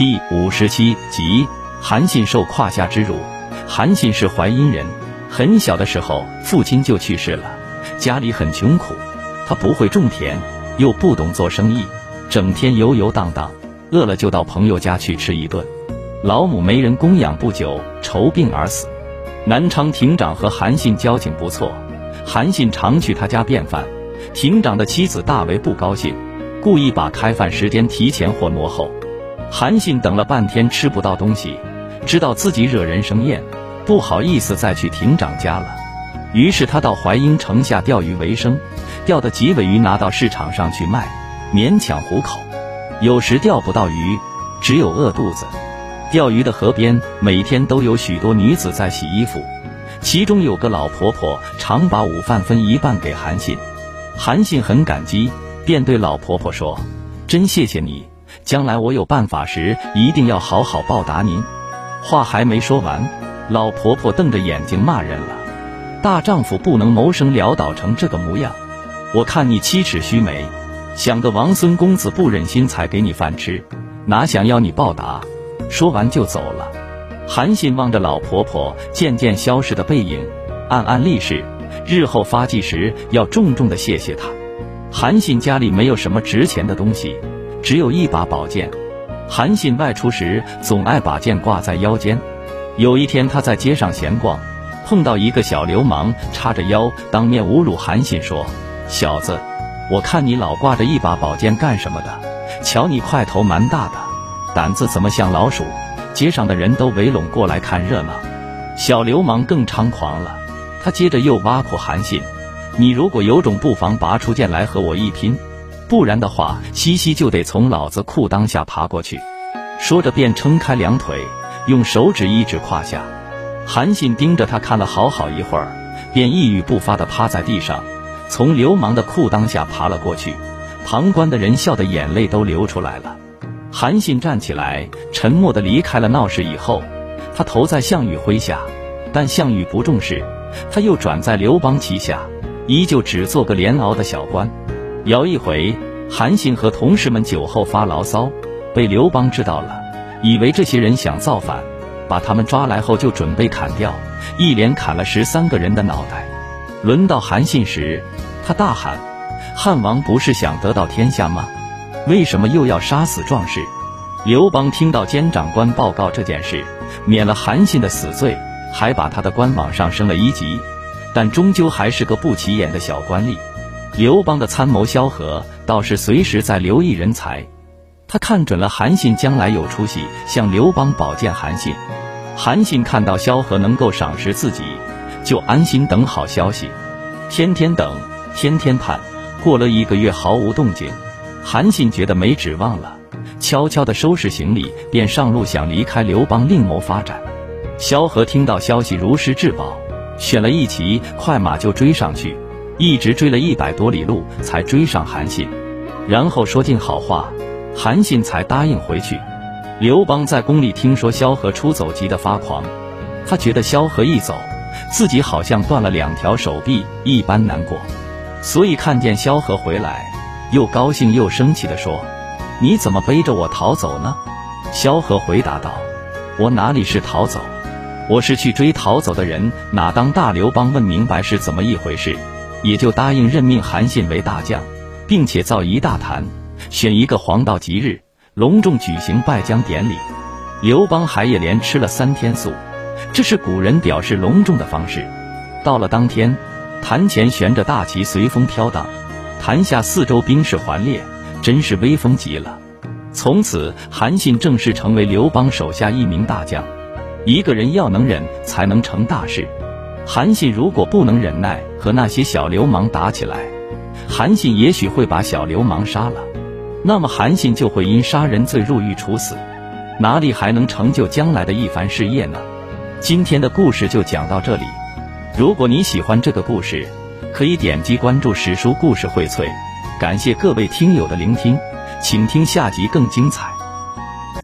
第五十七集，韩信受胯下之辱。韩信是淮阴人，很小的时候父亲就去世了，家里很穷苦。他不会种田，又不懂做生意，整天游游荡荡，饿了就到朋友家去吃一顿。老母没人供养，不久愁病而死。南昌亭长和韩信交情不错，韩信常去他家便饭。亭长的妻子大为不高兴，故意把开饭时间提前或挪后。韩信等了半天吃不到东西，知道自己惹人生厌，不好意思再去亭长家了。于是他到淮阴城下钓鱼为生，钓的几尾鱼拿到市场上去卖，勉强糊口。有时钓不到鱼，只有饿肚子。钓鱼的河边每天都有许多女子在洗衣服，其中有个老婆婆常把午饭分一半给韩信。韩信很感激，便对老婆婆说：“真谢谢你。”将来我有办法时，一定要好好报答您。话还没说完，老婆婆瞪着眼睛骂人了：“大丈夫不能谋生潦倒成这个模样！我看你七尺须眉，想个王孙公子不忍心才给你饭吃，哪想要你报答？”说完就走了。韩信望着老婆婆渐渐消失的背影，暗暗立誓，日后发迹时要重重的谢谢她。韩信家里没有什么值钱的东西。只有一把宝剑，韩信外出时总爱把剑挂在腰间。有一天他在街上闲逛，碰到一个小流氓，叉着腰当面侮辱韩信说：“小子，我看你老挂着一把宝剑干什么的？瞧你块头蛮大的，胆子怎么像老鼠？”街上的人都围拢过来看热闹。小流氓更猖狂了，他接着又挖苦韩信：“你如果有种，不妨拔出剑来和我一拼。”不然的话，西西就得从老子裤裆下爬过去。说着，便撑开两腿，用手指一指胯下。韩信盯着他看了好好一会儿，便一语不发地趴在地上，从流氓的裤裆下爬了过去。旁观的人笑得眼泪都流出来了。韩信站起来，沉默地离开了闹市以后，他投在项羽麾下，但项羽不重视，他又转在刘邦旗下，依旧只做个连熬的小官。有一回，韩信和同事们酒后发牢骚，被刘邦知道了，以为这些人想造反，把他们抓来后就准备砍掉，一连砍了十三个人的脑袋。轮到韩信时，他大喊：“汉王不是想得到天下吗？为什么又要杀死壮士？”刘邦听到监长官报告这件事，免了韩信的死罪，还把他的官往上升了一级，但终究还是个不起眼的小官吏。刘邦的参谋萧何倒是随时在留意人才，他看准了韩信将来有出息，向刘邦保荐韩信。韩信看到萧何能够赏识自己，就安心等好消息，天天等，天天盼。过了一个月毫无动静，韩信觉得没指望了，悄悄地收拾行李，便上路想离开刘邦，另谋发展。萧何听到消息如实至宝，选了一骑快马就追上去。一直追了一百多里路，才追上韩信，然后说尽好话，韩信才答应回去。刘邦在宫里听说萧何出走，急得发狂。他觉得萧何一走，自己好像断了两条手臂一般难过，所以看见萧何回来，又高兴又生气地说：“你怎么背着我逃走呢？”萧何回答道：“我哪里是逃走，我是去追逃走的人，哪当大刘邦问明白是怎么一回事。”也就答应任命韩信为大将，并且造一大坛，选一个黄道吉日，隆重举行拜将典礼。刘邦还一连吃了三天素，这是古人表示隆重的方式。到了当天，坛前悬着大旗，随风飘荡，坛下四周兵士环列，真是威风极了。从此，韩信正式成为刘邦手下一名大将。一个人要能忍，才能成大事。韩信如果不能忍耐和那些小流氓打起来，韩信也许会把小流氓杀了，那么韩信就会因杀人罪入狱处死，哪里还能成就将来的一番事业呢？今天的故事就讲到这里。如果你喜欢这个故事，可以点击关注史书故事荟萃。感谢各位听友的聆听，请听下集更精彩。